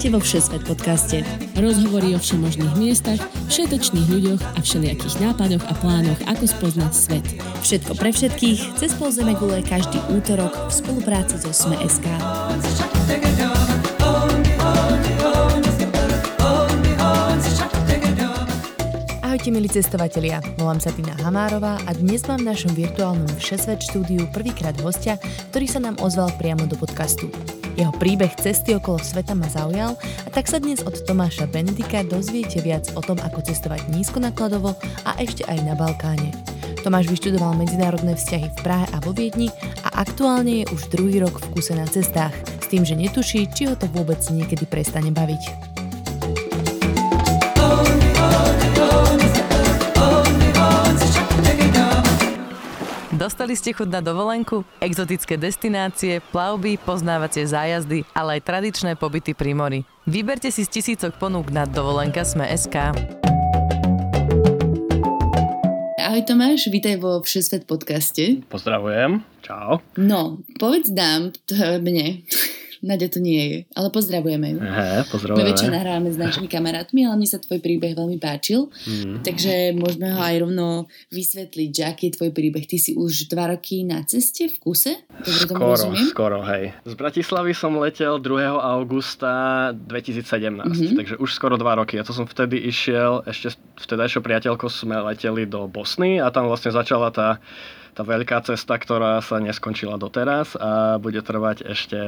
Vítajte vo Všesvet podcaste. Rozhovory o všemožných miestach, všetečných ľuďoch a všelijakých nápadoch a plánoch, ako spoznať svet. Všetko pre všetkých, cez pol gule každý útorok v spolupráci so Sme.sk. Ahojte milí cestovatelia, volám sa Tina Hamárová a dnes mám v našom virtuálnom Všesvet štúdiu prvýkrát hostia, ktorý sa nám ozval priamo do podcastu. Jeho príbeh cesty okolo sveta ma zaujal a tak sa dnes od Tomáša Benedika dozviete viac o tom, ako cestovať nízkonakladovo a ešte aj na Balkáne. Tomáš vyštudoval medzinárodné vzťahy v Prahe a vo Viedni a aktuálne je už druhý rok v kuse na cestách, s tým, že netuší, či ho to vôbec niekedy prestane baviť. Dostali ste chuť na dovolenku? Exotické destinácie, plavby, poznávacie zájazdy, ale aj tradičné pobyty pri mori. Vyberte si z tisícok ponúk na dovolenka Sme.sk. Ahoj Tomáš, vítaj vo Všesvet podcaste. Pozdravujem, čau. No, povedz nám, to mne, Nadia to nie je, ale pozdravujeme ju. Aha, pozdravujeme. My nahrávame s našimi kamarátmi, ale mne sa tvoj príbeh veľmi páčil, mm. takže môžeme ho aj rovno vysvetliť, že aký je tvoj príbeh. Ty si už dva roky na ceste v kuse? Dobre skoro, rozumiem? skoro, hej. Z Bratislavy som letel 2. augusta 2017, mm-hmm. takže už skoro dva roky. A to som vtedy išiel, ešte vtedajšou priateľkou sme leteli do Bosny a tam vlastne začala tá tá veľká cesta, ktorá sa neskončila doteraz a bude trvať ešte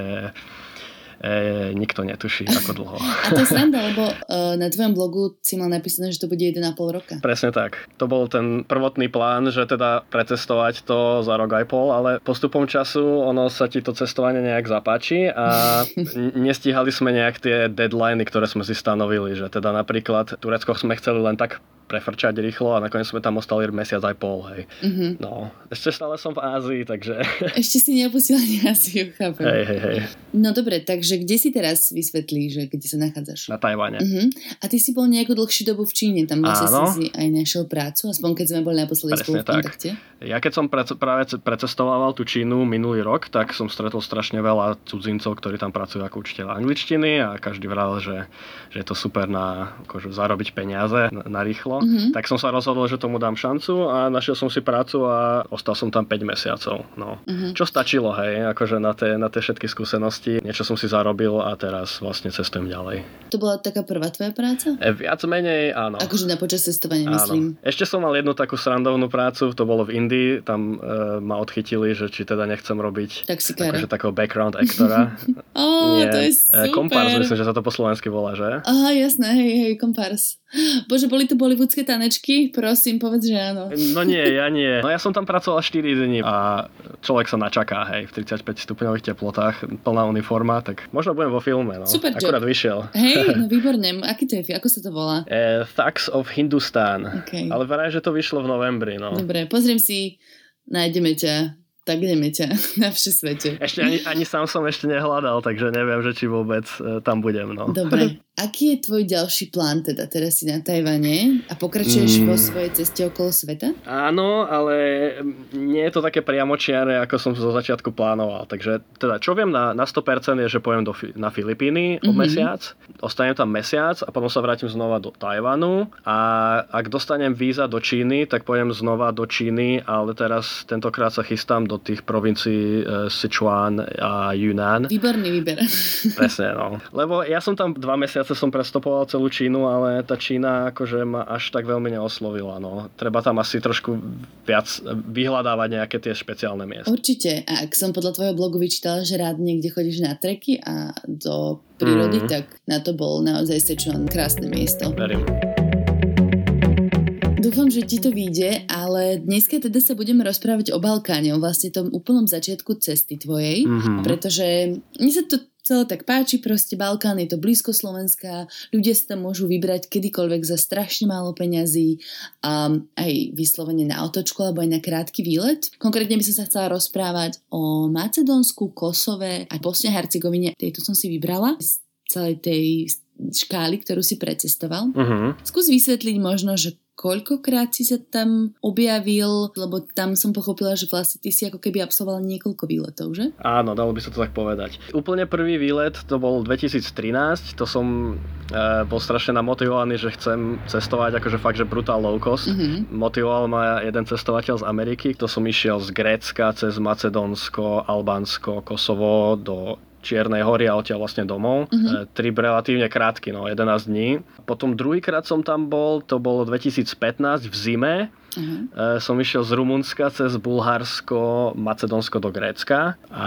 e, nikto netuší, ako dlho. A to je sranda, lebo uh, na tvojom blogu si mal napísané, že to bude 1,5 roka. Presne tak. To bol ten prvotný plán, že teda precestovať to za rok aj pol, ale postupom času ono sa ti to cestovanie nejak zapáči a nestíhali sme nejak tie deadliny, ktoré sme si stanovili, že teda napríklad Turecko sme chceli len tak prefrčať rýchlo a nakoniec sme tam ostali mesiac aj pol, hej. Mm-hmm. No, ešte stále som v Ázii, takže... Ešte si neopustil ani Áziu, chápem. Hej, hej, hej. No dobre, takže kde si teraz vysvetlí, že kde sa nachádzaš? Na Tajvane. Uh-huh. A ty si bol nejakú dlhšiu dobu v Číne, tam vlastne si aj našiel prácu, aspoň keď sme boli naposledy spolu v kontakte. Ja keď som pre, práve precestoval tú Čínu minulý rok, tak som stretol strašne veľa cudzincov, ktorí tam pracujú ako učiteľ angličtiny a každý vravel, že, že je to super na akože, zarobiť peniaze na, na rýchlo. Uh-huh. Tak som sa rozhodol, že tomu dám šancu a našiel som si prácu a ostal som tam 5 mesiacov. No. Uh-huh. Čo stačilo, hej, akože na tie, na tie všetky skúsenosti. Niečo som si zarobil a teraz vlastne cestujem ďalej. To bola taká prvá tvoja práca? E, viac menej áno. Akože na počas cestovania, áno. myslím. Ešte som mal jednu takú srandovnú prácu, to bolo v Indii, tam e, ma odchytili, že či teda nechcem robiť Taxikára. akože takého background aktora. oh, Nie, to je e, super. Kompars, myslím, že sa to po slovensky volá, že? Aha, jasné, hej, hej, kompars. Bože, boli to bollywoodske tanečky? Prosím, povedz, že áno. No nie, ja nie. No ja som tam pracoval 4 dní a človek sa načaká, hej, v 35 stupňových teplotách, plná uniforma, tak možno budem vo filme, no. Super Akurát job. vyšiel. Hej, no výborne. Aký to je, ako sa to volá? Uh, Thugs of Hindustan. Okay. Ale veraj, že to vyšlo v novembri, no. Dobre, pozriem si, nájdeme ťa tak ideme ťa na svete. Ešte ani, ani sám som ešte nehľadal, takže neviem, že či vôbec e, tam budem. No. Dobre. Aký je tvoj ďalší plán teda? Teraz si na Tajvane a pokračuješ mm. vo svojej ceste okolo sveta? Áno, ale nie je to také priamočiare, ako som zo začiatku plánoval. Takže teda, čo viem na, na 100% je, že pojem do, na Filipíny o mm-hmm. mesiac, ostanem tam mesiac a potom sa vrátim znova do Tajvanu a ak dostanem víza do Číny, tak pojem znova do Číny, ale teraz tentokrát sa chystám do tých provincií e, Sichuan a Yunnan. Výborný výber. Presne, no. Lebo ja som tam dva mesiace mesiace som prestopoval celú Čínu, ale tá Čína akože ma až tak veľmi neoslovila. No. Treba tam asi trošku viac vyhľadávať nejaké tie špeciálne miesta. Určite. A ak som podľa tvojho blogu vyčítala, že rád niekde chodíš na treky a do prírody, mm. tak na to bol naozaj Sichuan krásne miesto. Verím. Dúfam, že ti to vyjde, ale dneska teda sa budeme rozprávať o Balkáne, o vlastne tom úplnom začiatku cesty tvojej, mm-hmm. pretože mne sa to celé tak páči, proste Balkán je to blízko Slovenska, ľudia sa tam môžu vybrať kedykoľvek za strašne málo peňazí a aj vyslovene na otočku alebo aj na krátky výlet. Konkrétne by som sa chcela rozprávať o Macedónsku, Kosove a Bosne Hercegovine. Tejto som si vybrala z celej tej škály, ktorú si precestoval. Uh-huh. Skús vysvetliť možno, že koľkokrát si sa tam objavil, lebo tam som pochopila, že vlastne ty si ako keby absolvoval niekoľko výletov, že? Áno, dalo by sa to tak povedať. Úplne prvý výlet to bol 2013, to som e, bol strašne namotivovaný, že chcem cestovať akože fakt, že brutál low cost. Mm-hmm. Motivoval ma jeden cestovateľ z Ameriky, to som išiel z Grécka cez Macedónsko, Albánsko, Kosovo do Čiernej hory a odtiaľ vlastne domov. Uh-huh. Trip relatívne krátky, no 11 dní. Potom druhýkrát som tam bol, to bolo 2015 v zime. Uh-huh. Som išiel z Rumunska cez Bulharsko, Macedónsko do Grécka a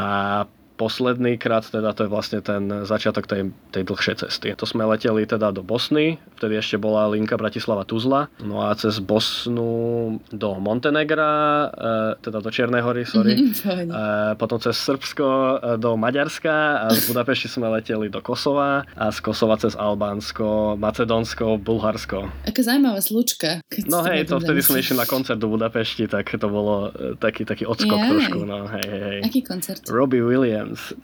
posledný krát, teda to je vlastne ten začiatok tej, tej dlhšej cesty. To sme leteli teda do Bosny, vtedy ešte bola linka Bratislava-Tuzla, no a cez Bosnu do Montenegra, e, teda do Čiernej hory, sorry, mm, e, potom cez Srbsko e, do Maďarska a z Budapešti sme leteli do Kosova a z Kosova cez Albánsko, Macedónsko, Bulharsko. Aká zaujímavá slučka. No hej, to vtedy sme išli na koncert do Budapešti, tak to bolo taký, taký odskok Jaj. trošku. No, hej, hej. Aký koncert? Robbie Williams Williams.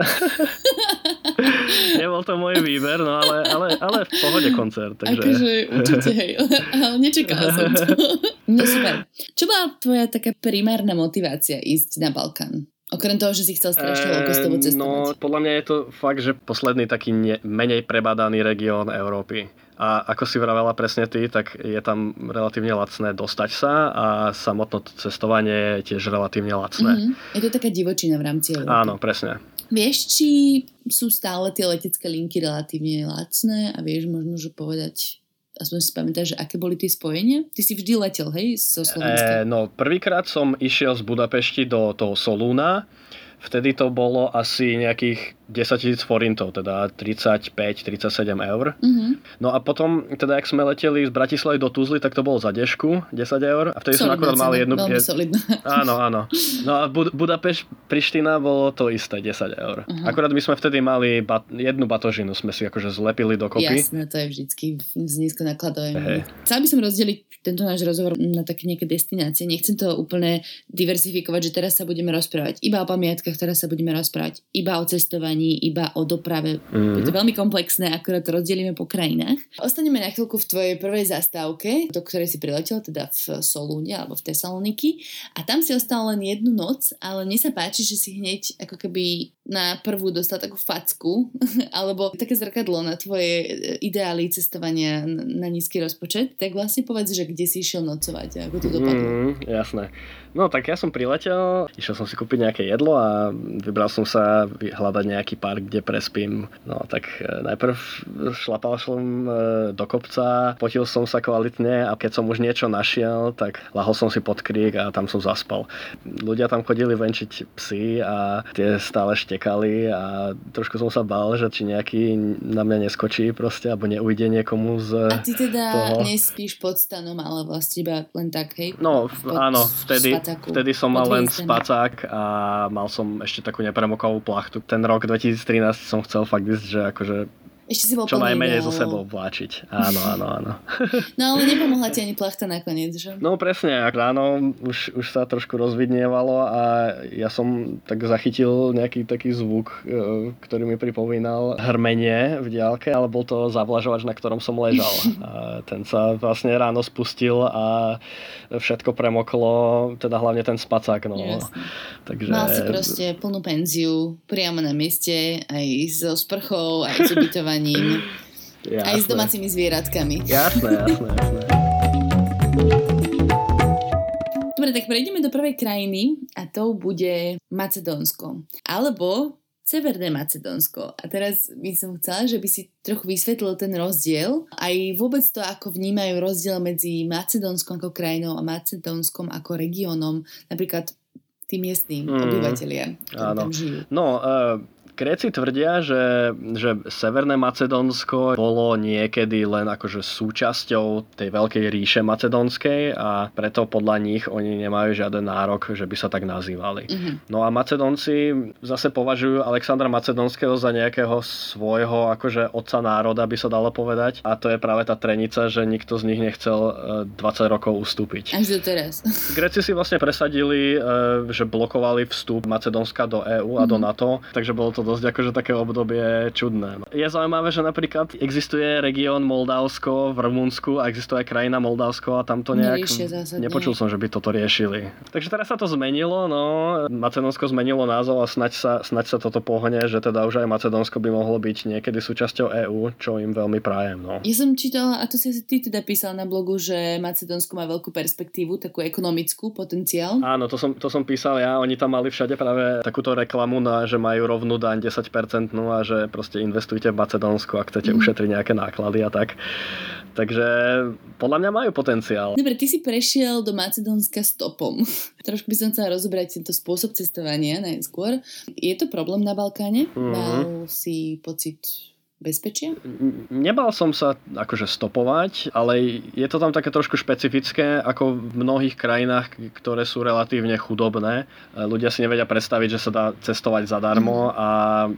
Nebol to môj výber, no ale, ale, ale v pohode koncert. Takže... Akože určite, hej. Ale nečakala som to. No super. Čo bola tvoja taká primárna motivácia ísť na Balkán? Okrem toho, že si chcel strašne low-costovo cestovať. No, podľa mňa je to fakt, že posledný taký ne, menej prebadaný región Európy. A ako si vravela presne ty, tak je tam relatívne lacné dostať sa a samotné cestovanie je tiež relatívne lacné. Mm-hmm. Je to taká divočina v rámci Európy. Áno, presne. Vieš, či sú stále tie letecké linky relatívne lacné a vieš možno, že povedať aspoň si pamätáš, že aké boli tie spojenia? Ty si vždy letel, hej, zo Slovenska? E, no, prvýkrát som išiel z Budapešti do toho Solúna. Vtedy to bolo asi nejakých 10 tisíc forintov, teda 35-37 eur. Mm-hmm. No a potom, teda ak sme leteli z Bratislavy do Tuzly, tak to bolo za dešku 10 eur. A vtedy sme akorát mali jednu... Veľmi solidná. Áno, áno. No a Bud- Budapešť, Priština bolo to isté, 10 eur. Uh-huh. Akorát my sme vtedy mali bat- jednu batožinu, sme si akože zlepili dokopy. Jasné, to je vždycky z nízkonákladovým. Hey. Chcel by som rozdeliť tento náš rozhovor na také nejaké destinácie. Nechcem to úplne diversifikovať, že teraz sa budeme rozprávať iba o pamiatkách, teraz sa budeme rozprávať iba o cestovaní cestovaní, iba o doprave. Mm-hmm. Je to veľmi komplexné, akorát to rozdelíme po krajinách. Ostaneme na chvíľku v tvojej prvej zastávke, do ktorej si priletel, teda v Solúne alebo v Tesaloniki. A tam si ostal len jednu noc, ale mne sa páči, že si hneď ako keby na prvú dostal takú facku, alebo také zrkadlo na tvoje e, ideály cestovania na nízky rozpočet, tak vlastne povedz, že kde si išiel nocovať a ako to dopadlo. Mm, jasné. No tak ja som priletel, išiel som si kúpiť nejaké jedlo a vybral som sa hľadať nejaký park, kde prespím. No tak e, najprv šlapal som e, do kopca, potil som sa kvalitne a keď som už niečo našiel, tak lahol som si pod krík a tam som zaspal. Ľudia tam chodili venčiť psy a tie stále štekali a trošku som sa bál, že či nejaký na mňa neskočí proste, alebo neujde niekomu z A ty teda toho. nespíš pod stanom, ale vlastne iba len tak, hej? No, pod, áno, vtedy, spacáku. Vtedy som mal len spacák a mal som ešte takú nepremokovú plachtu. Ten rok 2013 som chcel fakt ísť, že akože ešte si bol Čo najmenej so sebou vláčiť. Áno, áno, áno. No ale nepomohla ti ani plachta nakoniec, že? No presne, ráno už, už sa trošku rozvidnievalo a ja som tak zachytil nejaký taký zvuk, e, ktorý mi pripomínal hrmenie v diálke, ale bol to zavlažovač, na ktorom som ležal. A ten sa vlastne ráno spustil a všetko premoklo, teda hlavne ten spacák. No. Takže... Mal si proste plnú penziu priamo na mieste, aj so sprchou, aj s ubytovaním vychovaním. Jasné. Aj s domácimi zvieratkami. Jasné, jasné, jasné. Dobre, tak prejdeme do prvej krajiny a to bude Macedónsko. Alebo Severné Macedónsko. A teraz by som chcela, že by si trochu vysvetlil ten rozdiel, aj vôbec to, ako vnímajú rozdiel medzi Macedónskom ako krajinou a Macedónskom ako regiónom, napríklad tí miestní mm, obyvateľia, ktorí tam žijú. No, uh, Gréci tvrdia, že, že Severné Macedónsko bolo niekedy len akože súčasťou tej veľkej ríše macedónskej a preto podľa nich oni nemajú žiaden nárok, že by sa tak nazývali. Mm-hmm. No a Macedónci zase považujú Alexandra Macedónskeho za nejakého svojho akože otca národa, by sa dalo povedať. A to je práve tá trenica, že nikto z nich nechcel 20 e, rokov ustúpiť. Až do teraz. Gréci si vlastne presadili, e, že blokovali vstup Macedónska do EÚ a mm-hmm. do mhm. NATO, takže bolo to to dosť akože také obdobie čudné. No. Je zaujímavé, že napríklad existuje región Moldavsko v Rumunsku a existuje aj krajina Moldavsko a tam to nejak... Nepočul som, že by toto riešili. Takže teraz sa to zmenilo, no. Macedónsko zmenilo názov a snaď sa, snaď sa toto pohne, že teda už aj Macedónsko by mohlo byť niekedy súčasťou EÚ, čo im veľmi prajem. No. Ja som čítala, a to si ty teda písal na blogu, že Macedónsko má veľkú perspektívu, takú ekonomickú potenciál. Áno, to som, to som písal ja. Oni tam mali všade práve takúto reklamu, na, že majú rovnú daň 10% a že proste investujte v Macedónsku, ak chcete mm. ušetriť nejaké náklady a tak. Takže podľa mňa majú potenciál. Dobre, ty si prešiel do Macedónska stopom. Trošku by som chcela rozobrať tento spôsob cestovania najskôr. Je to problém na Balkáne? Mm-hmm. Mal si pocit bezpečia? Nebal som sa akože stopovať, ale je to tam také trošku špecifické, ako v mnohých krajinách, ktoré sú relatívne chudobné. Ľudia si nevedia predstaviť, že sa dá cestovať zadarmo mm. a e,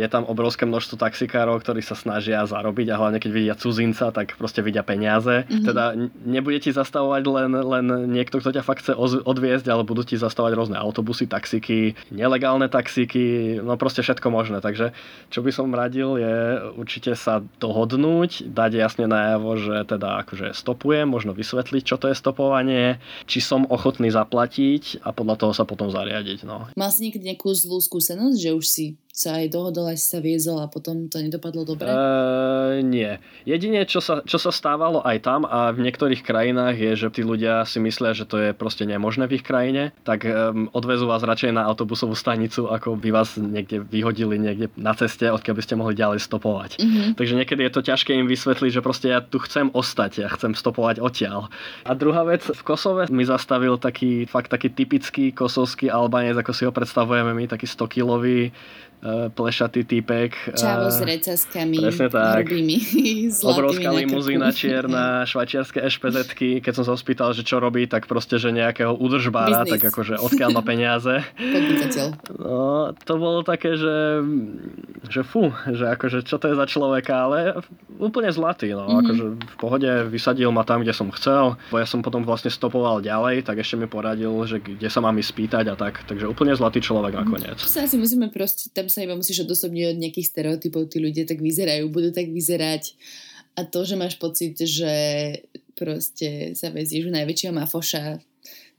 je tam obrovské množstvo taxikárov, ktorí sa snažia zarobiť a hlavne keď vidia cudzinca, tak proste vidia peniaze. Mm-hmm. Teda nebude ti zastavovať len, len niekto, kto ťa fakt chce odviezť, ale budú ti zastavovať rôzne autobusy, taxiky, nelegálne taxiky, no proste všetko možné. Takže čo by som radil je určite sa dohodnúť, dať jasne najavo, že teda akože stopujem, možno vysvetliť, čo to je stopovanie, či som ochotný zaplatiť a podľa toho sa potom zariadiť. No. Mal si niekedy nejakú zlú skúsenosť, že už si sa aj dohodol, aj si sa viezol a potom to nedopadlo dobre? Uh, nie. Jedine, čo sa, čo sa stávalo aj tam a v niektorých krajinách je, že tí ľudia si myslia, že to je proste nemožné v ich krajine, tak um, odvezú vás radšej na autobusovú stanicu, ako by vás niekde vyhodili niekde na ceste, odkiaľ by ste mohli ďalej stopovať. Mm-hmm. Takže niekedy je to ťažké im vysvetliť, že proste ja tu chcem ostať, ja chcem stopovať odtiaľ. A druhá vec, v Kosove mi zastavil taký fakt taký typický kosovský Albanec, ako si ho predstavujeme my, taký 100-kilový uh, plešatý týpek. Čavo s recaskami. Presne tak. Obrovská limuzína čierna, švajčiarske ešpezetky. Keď som sa spýtal, že čo robí, tak proste, že nejakého udržbára, Business. tak akože odkiaľ má peniaze. no, to bolo také, že, že fú, že akože čo to je za človeka, ale úplne zlatý, no. Mm-hmm. Akože v pohode vysadil ma tam, kde som chcel. Bo ja som potom vlastne stopoval ďalej, tak ešte mi poradil, že kde sa mám ísť spýtať a tak. Takže úplne zlatý človek nakoniec. Čo sa asi musíme proste tam sa iba musíš odosobniť od nejakých stereotypov, tí ľudia tak vyzerajú, budú tak vyzerať a to, že máš pocit, že proste sa vezieš u najväčšieho mafoša,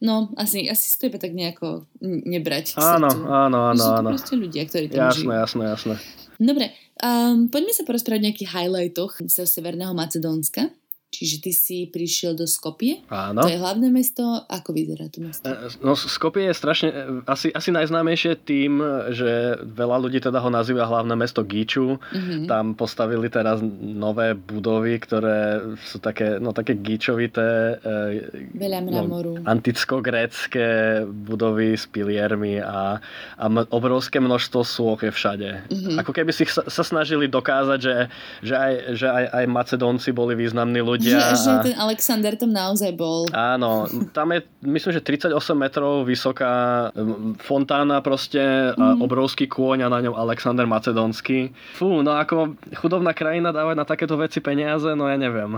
no asi, asi si to iba tak nejako nebrať Áno, áno, áno, áno. proste ľudia, ktorí tam jasné, žijú. Jasné, jasné, Dobre, um, poďme sa porozprávať o nejakých highlightoch z Severného Macedónska. Čiže ty si prišiel do Skopie? Áno. To je hlavné mesto. Ako vyzerá to mesto? E, no Skopie je strašne, e, asi, asi najznámejšie tým, že veľa ľudí teda ho nazýva hlavné mesto Giču. Mm-hmm. Tam postavili teraz nové budovy, ktoré sú také, no také gičovité. E, veľa mramoru. No, anticko-grécké budovy s piliermi a, a obrovské množstvo sôch je všade. Mm-hmm. Ako keby si sa, sa snažili dokázať, že, že, aj, že aj, aj Macedónci boli významní ľudia ľudia. Že, že ten Alexander tam naozaj bol. Áno, tam je myslím, že 38 metrov vysoká fontána proste a mm. obrovský kôň a na ňom Alexander Macedónsky. Fú, no ako chudobná krajina dávať na takéto veci peniaze, no ja neviem.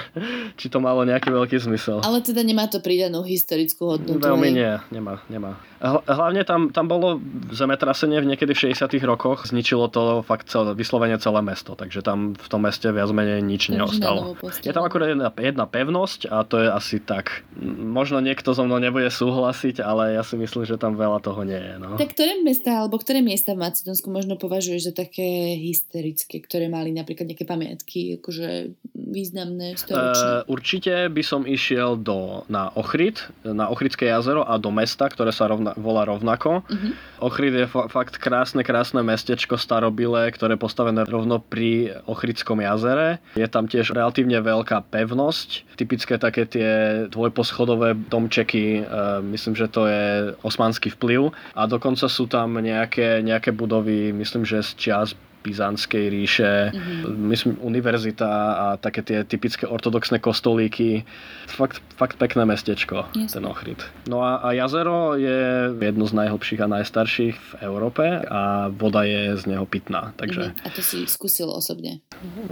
Či to malo nejaký veľký zmysel. Ale teda nemá to pridanú historickú hodnotu. Veľmi nie, nemá, nemá. Hlavne tam, tam bolo zemetrasenie v niekedy v 60 rokoch, zničilo to fakt celé, vyslovene celé mesto, takže tam v tom meste viac menej nič neostalo. Je tam akurát jedna, jedna pevnosť a to je asi tak. Možno niekto so mnou nebude súhlasiť, ale ja si myslím, že tam veľa toho nie je. No. Tak ktoré mesta alebo ktoré miesta v Macedónsku možno považuješ za také hysterické, ktoré mali napríklad nejaké pamiatky, akože významné, storočné? Uh, určite by som išiel do, na Ochrid, na Ochridské jazero a do mesta, ktoré sa rovna, volá rovnako. Uh-huh. Ochrid je fa- fakt krásne, krásne mestečko starobilé, ktoré je postavené rovno pri Ochridskom jazere. Je tam tiež relatívne veľká pevnosť, typické také tie dvojposchodové domčeky, e, myslím, že to je osmanský vplyv. A dokonca sú tam nejaké, nejaké budovy, myslím, že z čias Byzantskej ríše, mm-hmm. myslím univerzita a také tie typické ortodoxné kostolíky. Fakt, fakt pekné mestečko, yes. ten Ochrid. No a, a jazero je jedno z najhlbších a najstarších v Európe a voda je z neho pitná. Takže... Mm-hmm. A to si skúsil osobne?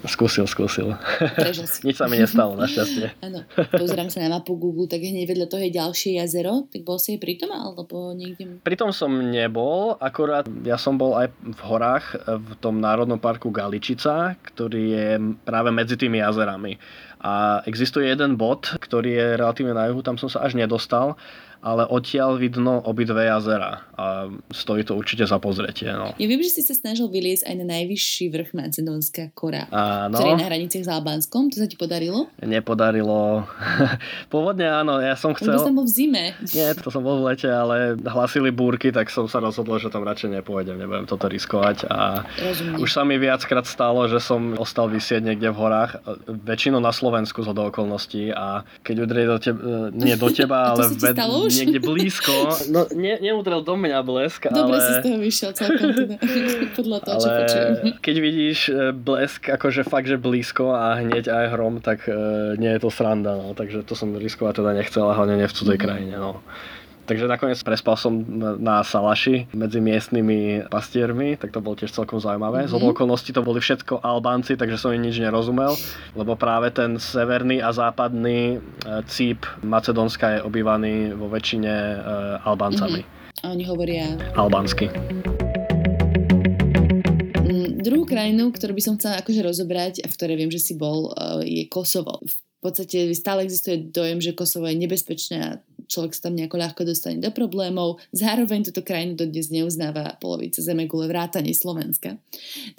Skúsil, skúsil. Nič sa mi nestalo, našťastie. Áno, pozerám sa na mapu Google, tak hneď vedľa toho je ďalšie jazero, tak bol si aj pri tom, alebo niekde? Pri tom som nebol, akorát ja som bol aj v horách v tom Národnom parku Galičica, ktorý je práve medzi tými jazerami. A existuje jeden bod, ktorý je relatívne na juhu, tam som sa až nedostal, ale odtiaľ vidno obidve jazera a stojí to určite za pozretie. No. Ja viem, že si sa snažil vyliesť aj na najvyšší vrch Macedónska Kora, Áno. ktorý je na hraniciach s Albánskom. To sa ti podarilo? Nepodarilo. Pôvodne áno, ja som chcel... Lebo som bol v zime. Nie, to som bol v lete, ale hlasili búrky, tak som sa rozhodol, že tam radšej nepôjdem, nebudem toto riskovať. A Rozumiem. už sa mi viackrát stalo, že som ostal vysieť niekde v horách, väčšinou na Slovensku z okolností a keď udrie do teba, nie do teba, ale ved, niekde blízko. No, ne, neudrel do mňa blesk, Dobre ale... si z toho vyšiel celkom teda, podľa toho, čo počujem. keď vidíš e, blesk, akože fakt, že blízko a hneď aj hrom, tak uh, nie je to sranda, no. Takže to som riskovať teda nechcel, a hlavne nie v cudzej mm-hmm. krajine, no. Takže nakoniec prespal som na Salaši medzi miestnymi pastiermi, tak to bolo tiež celkom zaujímavé. Mm-hmm. Z okolností to boli všetko Albánci, takže som im nič nerozumel, lebo práve ten severný a západný e, cíp Macedónska je obývaný vo väčšine e, Albáncami. Mm-hmm. A oni hovoria... Albánsky. Mm, druhú krajinu, ktorú by som chcela akože rozobrať a v ktorej viem, že si bol, e, je Kosovo. V podstate stále existuje dojem, že Kosovo je nebezpečné a človek sa tam nejako ľahko dostane do problémov. Zároveň túto krajinu dodnes neuznáva polovica zemegule vrátane Slovenska.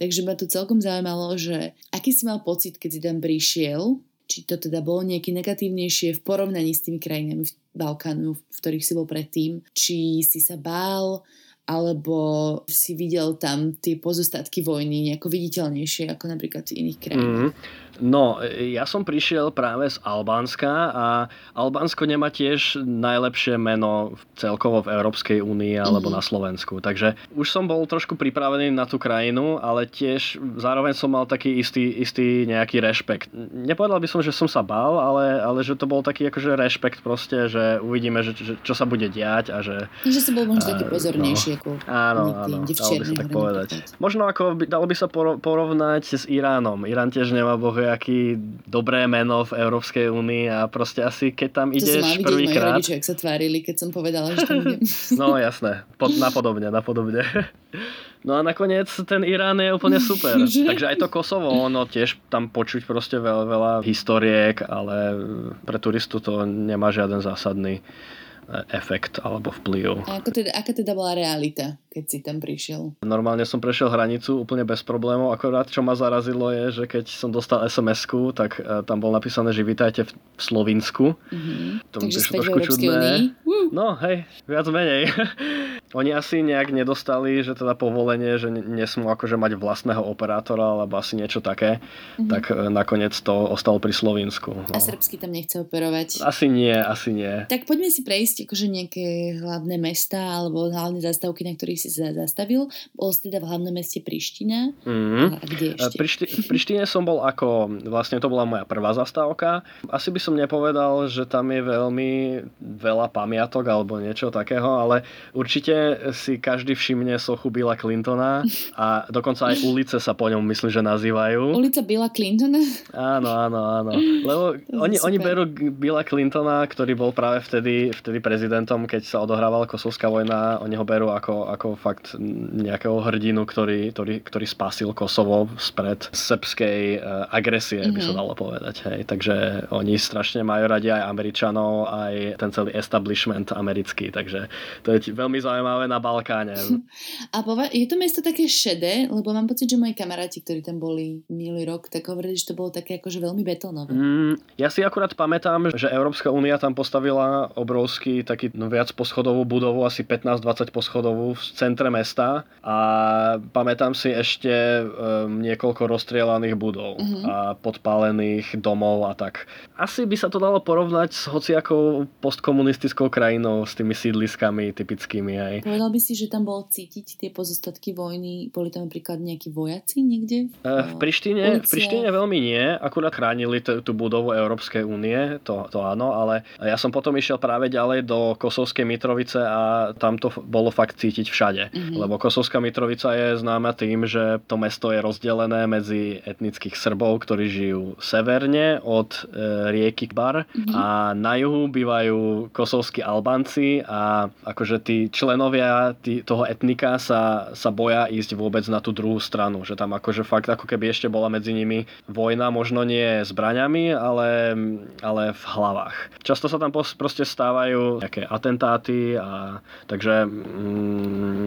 Takže ma tu celkom zaujímalo, že aký si mal pocit, keď si tam prišiel, či to teda bolo nejaké negatívnejšie v porovnaní s tými krajinami v Balkánu, v ktorých si bol predtým, či si sa bál, alebo si videl tam tie pozostatky vojny nejako viditeľnejšie ako napríklad v iných krajinách? Mm-hmm. No, ja som prišiel práve z Albánska a Albánsko nemá tiež najlepšie meno celkovo v Európskej únii alebo mm-hmm. na Slovensku. Takže už som bol trošku pripravený na tú krajinu, ale tiež zároveň som mal taký istý, istý nejaký rešpekt. Nepovedal by som, že som sa bál, ale, ale že to bol taký akože rešpekt proste, že uvidíme, že, že čo sa bude diať a že... Že si bol možno taký pozornejší no, ako Áno, áno, dalo by sa tak povedať. Možno ako by, dalo by sa porovnať s Iránom. Irán tiež nemá bohu aký dobré meno v Európskej únii a proste asi keď tam ideš prvýkrát... To ak sa tvárili, keď som povedala, že tam idem. no jasné, Pod, napodobne, napodobne. No a nakoniec ten Irán je úplne super. Takže aj to Kosovo, ono tiež tam počuť proste veľa, veľa historiek, ale pre turistu to nemá žiaden zásadný efekt alebo vplyv. A ako teda, aká teda bola realita, keď si tam prišiel? Normálne som prešiel hranicu úplne bez problémov, akorát čo ma zarazilo je, že keď som dostal SMS-ku, tak uh, tam bol napísané, že vítajte v, v Slovinsku. Mm-hmm. To Takže späť trošku čudné. No hej, viac menej. Oni asi nejak nedostali, že teda povolenie, že nesmú akože mať vlastného operátora, alebo asi niečo také, mm-hmm. tak e, nakoniec to ostalo pri Slovinsku. No. A srbsky tam nechce operovať? Asi nie, asi nie. Tak poďme si prejsť akože nejaké hlavné mesta alebo hlavné zastávky, na ktorých si zastavil. Bol si teda v hlavnom meste Priština. Mm-hmm. A kde e, ešte? Prišti, v Prištine som bol ako, vlastne to bola moja prvá zastávka. Asi by som nepovedal, že tam je veľmi veľa pamiatok alebo niečo takého, ale určite si každý všimne sochu Billa Clintona a dokonca aj ulice sa po ňom myslím, že nazývajú. Ulica Billa Clintona? Áno, áno, áno. Lebo oni, oni berú Billa Clintona, ktorý bol práve vtedy, vtedy prezidentom, keď sa odohrávala kosovská vojna, oni ho berú ako, ako fakt nejakého hrdinu, ktorý, ktorý, ktorý spasil Kosovo spred srbskej uh, agresie, mm-hmm. by sa mhm. dalo povedať. Hej. Takže oni strašne majú radi aj Američanov, aj ten celý establishment americký, takže to je veľmi zaujímavé na Balkáne. A pova- je to mesto také šedé, lebo mám pocit, že moji kamaráti, ktorí tam boli minulý rok, tak hovorili, že to bolo také akože veľmi betónové. Mm, ja si akurát pamätám, že Európska únia tam postavila obrovský taký no, viac poschodovú budovu, asi 15-20 poschodovú s centre mesta a pamätám si ešte um, niekoľko rozstrielaných budov mm-hmm. a podpálených domov a tak. Asi by sa to dalo porovnať s hociakou postkomunistickou krajinou, s tými sídliskami typickými aj. Povedal by si, že tam bolo cítiť tie pozostatky vojny? Boli tam napríklad nejakí vojaci niekde? V, uh, v Prištine, v Prištine veľmi nie, akurát chránili t- tú budovu Európskej únie, to, to áno, ale ja som potom išiel práve ďalej do Kosovskej Mitrovice a tam to bolo fakt cítiť všade. Mm-hmm. Lebo Kosovská Mitrovica je známa tým, že to mesto je rozdelené medzi etnických Srbov, ktorí žijú severne od e, rieky Kbar mm-hmm. a na juhu bývajú kosovskí Albánci a akože tí členovia tí, toho etnika sa, sa boja ísť vôbec na tú druhú stranu. Že tam akože fakt ako keby ešte bola medzi nimi vojna, možno nie zbraňami, ale, ale v hlavách. Často sa tam proste stávajú nejaké atentáty a takže mm,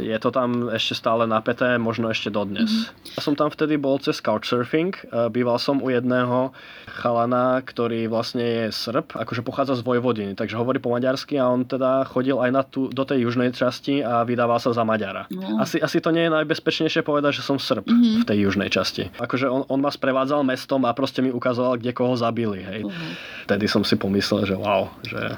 je to tam ešte stále napäté, možno ešte dodnes. Mm-hmm. Ja som tam vtedy bol cez couchsurfing, e, býval som u jedného chalana, ktorý vlastne je Srb, akože pochádza z Vojvodiny, takže hovorí po maďarsky a on teda chodil aj na tú, do tej južnej časti a vydával sa za Maďara. No. Asi, asi to nie je najbezpečnejšie povedať, že som Srb mm-hmm. v tej južnej časti. Akože on, on ma sprevádzal mestom a proste mi ukazoval, kde koho zabili. Hej. Uh-huh. Vtedy som si pomyslel, že wow, že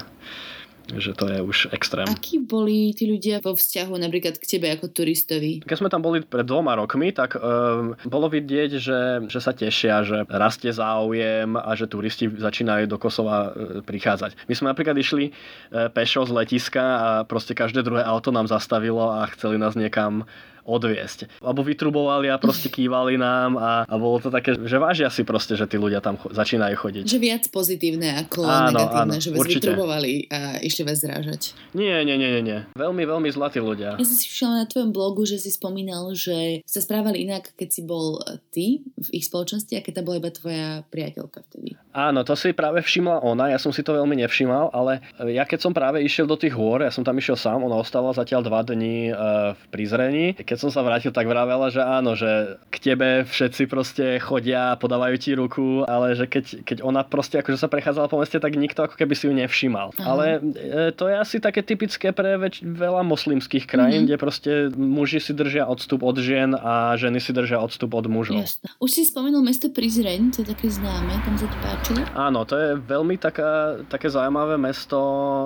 že to je už extrém. Akí boli tí ľudia vo vzťahu napríklad k tebe ako turistovi? Keď sme tam boli pred dvoma rokmi, tak um, bolo vidieť, že, že sa tešia, že rastie záujem a že turisti začínajú do Kosova uh, prichádzať. My sme napríklad išli uh, pešo z letiska a proste každé druhé auto nám zastavilo a chceli nás niekam odviesť. Alebo vytrubovali a proste kývali nám a, a bolo to také, že vážia si proste, že tí ľudia tam cho- začínajú chodiť. Že viac pozitívne ako áno, negatívne, áno, že vás určite. vytrubovali a išli vás zrážať. Nie, nie, nie, nie, nie. Veľmi, veľmi zlatí ľudia. Ja som si všimla na tvojom blogu, že si spomínal, že sa správali inak, keď si bol ty v ich spoločnosti a keď tam bola iba tvoja priateľka vtedy. Áno, to si práve všimla ona, ja som si to veľmi nevšimal, ale ja keď som práve išiel do tých hôr, ja som tam išiel sám, ona ostala zatiaľ dva dní uh, v Prizrení. Keď som sa vrátil, tak vravela, že áno, že k tebe všetci proste chodia, podávajú ti ruku, ale že keď, keď ona proste akože sa prechádzala po meste, tak nikto ako keby si ju nevšimal. Aha. Ale e, to je asi také typické pre väč- veľa moslimských krajín, mm-hmm. kde proste muži si držia odstup od žien a ženy si držia odstup od mužov. Jasne. Už si spomenul mesto Prizren, to je také známe, tam sa ti páčilo? Áno, to je veľmi taká, také zaujímavé mesto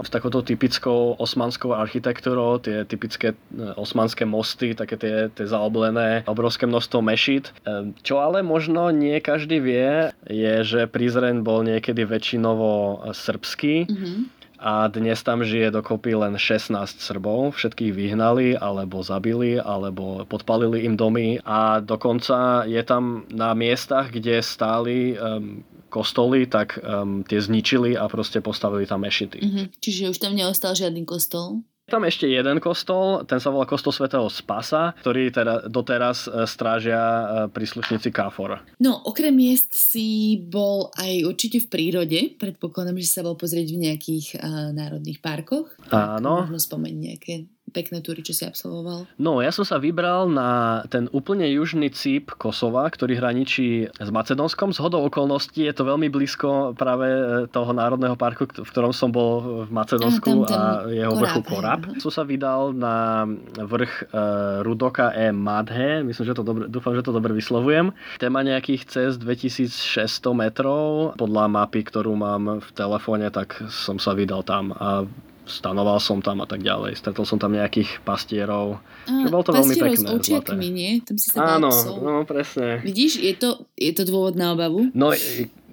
s takouto typickou osmanskou architektúrou, tie typické e, osmanské mosty, také tie tie zaoblené obrovské množstvo mešit. Ehm, čo ale možno nie každý vie, je, že Prizren bol niekedy väčšinovo srbský. Mm-hmm a dnes tam žije dokopy len 16 Srbov. Všetkých vyhnali, alebo zabili, alebo podpalili im domy a dokonca je tam na miestach, kde stáli um, kostoly, tak um, tie zničili a proste postavili tam mešity. Mm-hmm. Čiže už tam neostal žiadny kostol? Tam ešte jeden kostol, ten sa volá kostol svätého Spasa, ktorý teda doteraz e, strážia e, príslušníci KFOR. No, okrem miest si bol aj určite v prírode. Predpokladám, že sa bol pozrieť v nejakých uh, národných parkoch. Áno. Možno spomeň nejaké pekné túry, čo si absolvoval? No, ja som sa vybral na ten úplne južný cíp Kosova, ktorý hraničí s Macedónskom. Z hodou okolností je to veľmi blízko práve e, toho národného parku, v ktorom som bol v Macedónsku a, a jeho Korab, vrchu Korab. Hej. Som sa vydal na vrch uh, Rudoka E. Madhe, myslím, že to dobre, dúfam, že to dobre vyslovujem. Téma nejakých cest 2600 metrov. Podľa mapy, ktorú mám v telefóne, tak som sa vydal tam a stanoval som tam a tak ďalej. Stretol som tam nejakých pastierov. Á, bolo to veľmi pekné. s očiakmi, nie? Tam si sa Áno, no presne. Vidíš, je to, je to dôvod na obavu? No,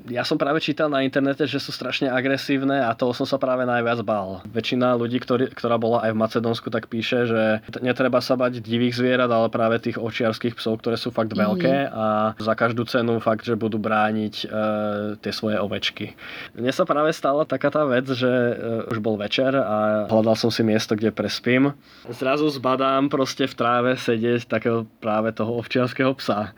ja som práve čítal na internete, že sú strašne agresívne a toho som sa práve najviac bál. Väčšina ľudí, ktorý, ktorá bola aj v Macedónsku, tak píše, že netreba sa bať divých zvierat, ale práve tých očiarských psov, ktoré sú fakt veľké mm-hmm. a za každú cenu fakt, že budú brániť e, tie svoje ovečky. Mne sa práve stala taká tá vec, že e, už bol večer a hľadal som si miesto, kde prespím. Zrazu zbadám proste v tráve sedieť takého práve toho ovčiarského psa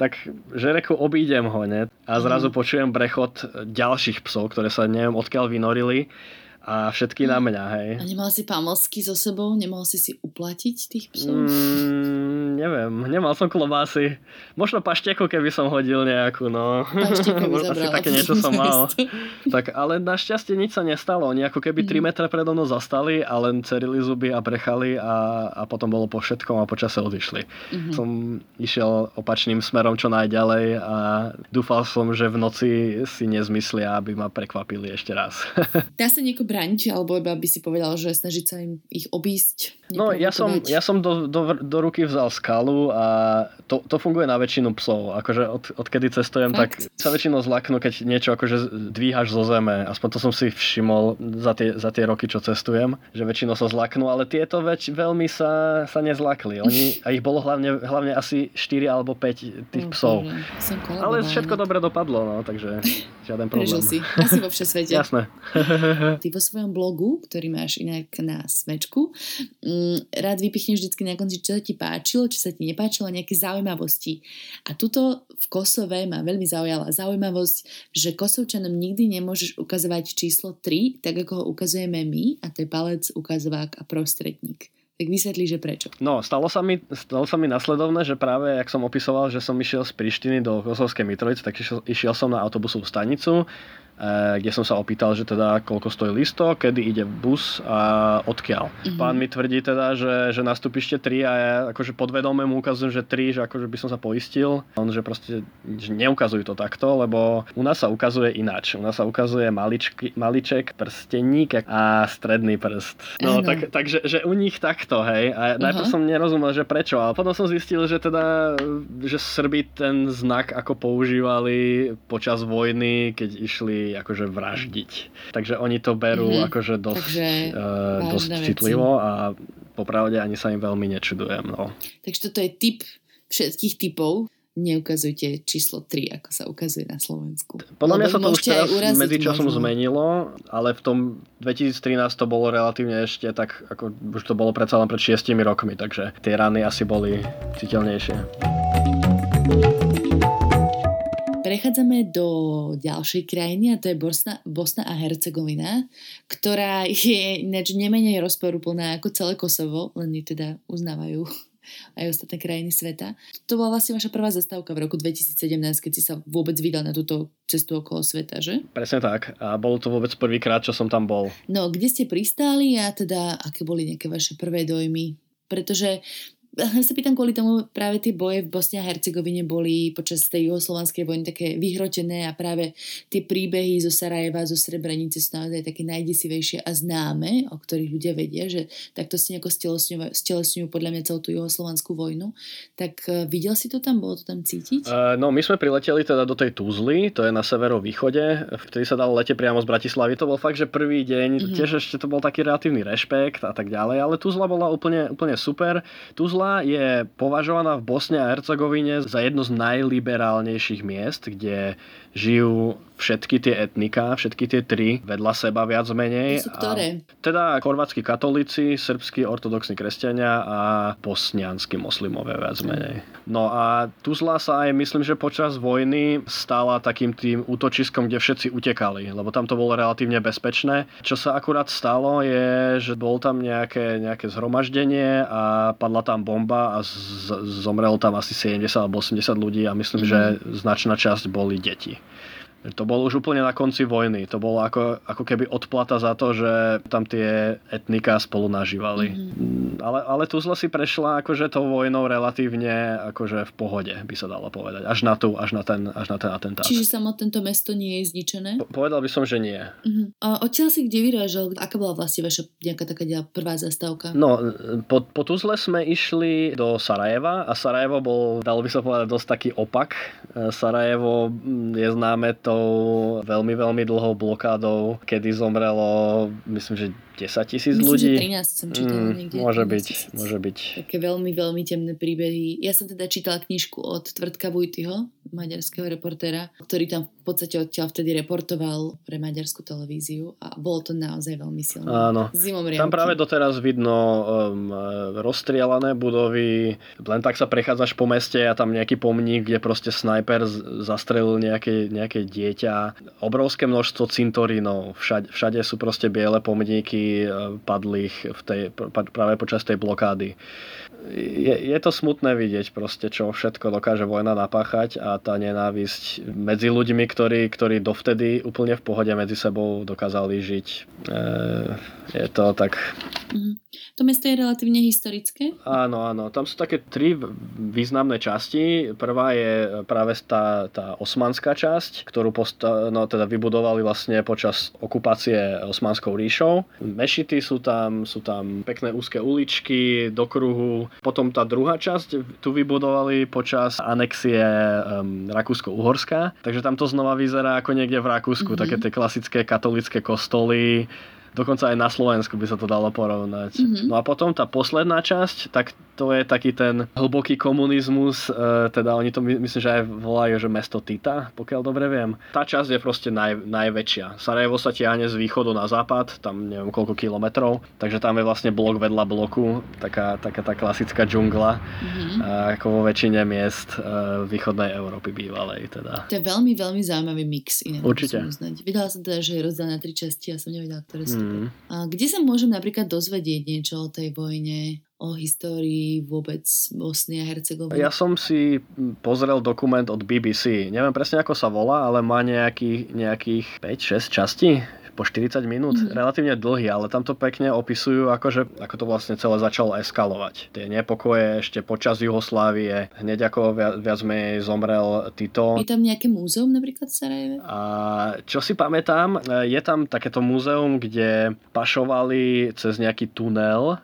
tak že reku obídem ho, ne? A zrazu mm. počujem brechod ďalších psov, ktoré sa neviem odkiaľ vynorili a všetky na mňa, hej. A nemal si pamlsky so sebou? Nemohol si si uplatiť tých psov? Mm, neviem, nemal som klobásy. Možno pašteku, keby som hodil nejakú, no. Asi také niečo som mal. tak, ale našťastie nič sa nestalo. Oni ako keby 3 mm. metre predo mnou zastali a len cerili zuby a brechali a, a potom bolo po všetkom a počase odišli. Mm-hmm. Som išiel opačným smerom čo najďalej a dúfal som, že v noci si nezmyslia, aby ma prekvapili ešte raz. Dá sa nieko brániť, alebo iba by si povedal, že snažiť sa im ich obísť? No ja som, ja som do, do, do ruky vzal skalu a to, to funguje na väčšinu psov. Akože od, odkedy cestujem, Fakt? tak sa väčšinou zlaknú, keď niečo akože dvíhaš zo zeme. Aspoň to som si všimol za tie, za tie roky, čo cestujem, že väčšinou sa zlaknú, ale tieto väč, veľmi sa, sa nezlakli. Oni, a ich bolo hlavne, hlavne asi 4 alebo 5 tých psov. Ale všetko dobre dopadlo, no, takže žiaden problém. Prežil si. Asi vo svete. Jasné. Ty vo svojom blogu, ktorý máš inak na smečku, mm, rád vypichneš vždy na konci, čo ti páčilo, čo sa ti nepáčilo, nejaké zaujímavosti. A tuto v Kosove ma veľmi zaujala zaujímavosť, že Kosovčanom nikdy nemôžeš ukazovať číslo 3, tak ako ho ukazujeme my, a to je palec, ukazovák a prostredník. Tak vysvetlí, že prečo. No, stalo sa, mi, stalo sa mi nasledovné, že práve, jak som opisoval, že som išiel z Prištiny do Kosovskej Mitrovice, tak išiel, išiel som na autobusovú stanicu kde som sa opýtal, že teda koľko stojí listo, kedy ide bus a odkiaľ. Mm-hmm. Pán mi tvrdí teda, že, že nastúpište 3 a ja akože podvedome mu ukazujem, že 3, že akože by som sa poistil. On, že proste že neukazujú to takto, lebo u nás sa ukazuje ináč. U nás sa ukazuje maličky, maliček, prsteník a stredný prst. No, tak, takže že u nich takto, hej. A uh-huh. najprv som nerozumel, že prečo, ale potom som zistil, že teda, že Srbi ten znak ako používali počas vojny, keď išli akože vraždiť. Takže oni to berú mm-hmm. akože dosť, Takže, uh, dosť citlivo a popravde ani sa im veľmi nečudujem. No. Takže toto je typ všetkých typov neukazujte číslo 3, ako sa ukazuje na Slovensku. Podľa mňa sa to už teraz medzičasom možno. zmenilo, ale v tom 2013 to bolo relatívne ešte tak, ako už to bolo predsa len pred 6 rokmi, takže tie rany asi boli citeľnejšie. Prechádzame do ďalšej krajiny a to je Bosna, Bosna a Hercegovina, ktorá je ináč nemenej rozporúplná ako celé Kosovo, len ju teda uznávajú aj ostatné krajiny sveta. To bola vlastne vaša prvá zastávka v roku 2017, keď si sa vôbec vydal na túto cestu okolo sveta, že? Presne tak. A bolo to vôbec prvýkrát, čo som tam bol. No, kde ste pristáli a teda aké boli nejaké vaše prvé dojmy? Pretože sa pýtam kvôli tomu, práve tie boje v Bosne a Hercegovine boli počas tej juhoslovanskej vojny také vyhrotené a práve tie príbehy zo Sarajeva, zo Srebrenice sú naozaj také najdesivejšie a známe, o ktorých ľudia vedia, že takto si nejako stelesňujú podľa mňa celú tú juhoslovanskú vojnu. Tak uh, videl si to tam? Bolo to tam cítiť? Uh, no my sme prileteli teda do tej Tuzly, to je na severovýchode, vtedy sa dalo lete priamo z Bratislavy. To bol fakt, že prvý deň, uh-huh. tiež ešte to bol taký relatívny rešpekt a tak ďalej, ale Tuzla bola úplne, úplne super. Tuzla Tuzla je považovaná v Bosne a Hercegovine za jedno z najliberálnejších miest, kde žijú všetky tie etnika, všetky tie tri vedľa seba viac menej. To sú ktoré? A teda chorvátsky katolíci, srbskí ortodoxní kresťania a bosnianskí moslimové viac menej. No a Tuzla sa aj myslím, že počas vojny stala takým tým útočiskom, kde všetci utekali, lebo tam to bolo relatívne bezpečné. Čo sa akurát stalo je, že bol tam nejaké, nejaké zhromaždenie a padla tam bomba a z- zomrelo tam asi 70 alebo 80 ľudí a myslím, mm-hmm. že značná časť boli deti. To bolo už úplne na konci vojny. To bolo ako, ako keby odplata za to, že tam tie etnika spolu nažívali. Mm-hmm. Ale, ale Tuzla si prešla akože tou vojnou relatívne akože v pohode, by sa dalo povedať. Až na, tú, až na, ten, až na ten atentát. Čiže samo tento mesto nie je zničené? Po, povedal by som, že nie. Mm-hmm. A odtiaľ si kde vyrážal? Aká bola vlastne vaša nejaká taká prvá zastávka? No, po, po Tuzle sme išli do Sarajeva a Sarajevo bol, dalo by sa povedať, dosť taký opak. Sarajevo je známe to tou veľmi, veľmi dlhou blokádou, kedy zomrelo, myslím, že 10 tisíc ľudí. Myslím, že 13 som čítala mm, niekde. Môže byť, môže byť. Také veľmi, veľmi temné príbehy. Ja som teda čítala knižku od Tvrdka Vujtyho, maďarského reportéra, ktorý tam v podstate odtiaľ vtedy reportoval pre maďarskú televíziu a bolo to naozaj veľmi silné. Áno. Zimom Tam práve doteraz vidno um, rozstrielané budovy, len tak sa prechádzaš po meste a tam nejaký pomník, kde proste snajper zastrelil nejaké, nejaké dieťa. Obrovské množstvo cintorínov, všade, všade sú proste biele pomníky uh, padlých v tej, práve počas tej blokády je, je to smutné vidieť proste, čo všetko dokáže vojna napáchať a tá nenávisť medzi ľuďmi, ktorí, ktorí dovtedy úplne v pohode medzi sebou dokázali žiť. E, je to tak... Mm. To mesto je relatívne historické? Áno, áno. Tam sú také tri významné časti. Prvá je práve tá, tá osmanská časť, ktorú posta- no, teda vybudovali vlastne počas okupácie Osmanskou ríšou. Mešity sú tam, sú tam pekné úzke uličky do kruhu. Potom tá druhá časť tu vybudovali počas anexie um, Rakúsko-Uhorska. Takže tam to znova vyzerá ako niekde v Rakúsku. Mm-hmm. Také tie klasické katolické kostoly Dokonca aj na Slovensku by sa to dalo porovnať. Mm-hmm. No a potom tá posledná časť, tak to je taký ten hlboký komunizmus, e, teda oni to my, myslím, že aj volajú, že mesto Tita, pokiaľ dobre viem. Tá časť je proste naj, najväčšia. Sarajevo sa tiahne z východu na západ, tam neviem koľko kilometrov, takže tam je vlastne blok vedľa bloku, taká, taká tá klasická džungla, mm-hmm. ako vo väčšine miest e, východnej Európy bývalej. Teda. To je veľmi, veľmi zaujímavý mix. Inak Určite. Videla som teda, že je rozdelená na tri časti, ja som nevedela, ktoré sú. Mm. A kde sa môžem napríklad dozvedieť niečo o tej vojne? o histórii vôbec Bosny a Hercegoviny? Ja som si pozrel dokument od BBC. Neviem presne, ako sa volá, ale má nejaký, nejakých 5-6 častí po 40 minút, mm-hmm. relatívne dlhý, ale tam to pekne opisujú, akože, ako to vlastne celé začalo eskalovať. Tie nepokoje ešte počas Juhoslávie, hneď ako viac, viac menej zomrel Tito. Je tam nejaké múzeum napríklad v Sarajeve? A čo si pamätám, je tam takéto múzeum, kde pašovali cez nejaký tunel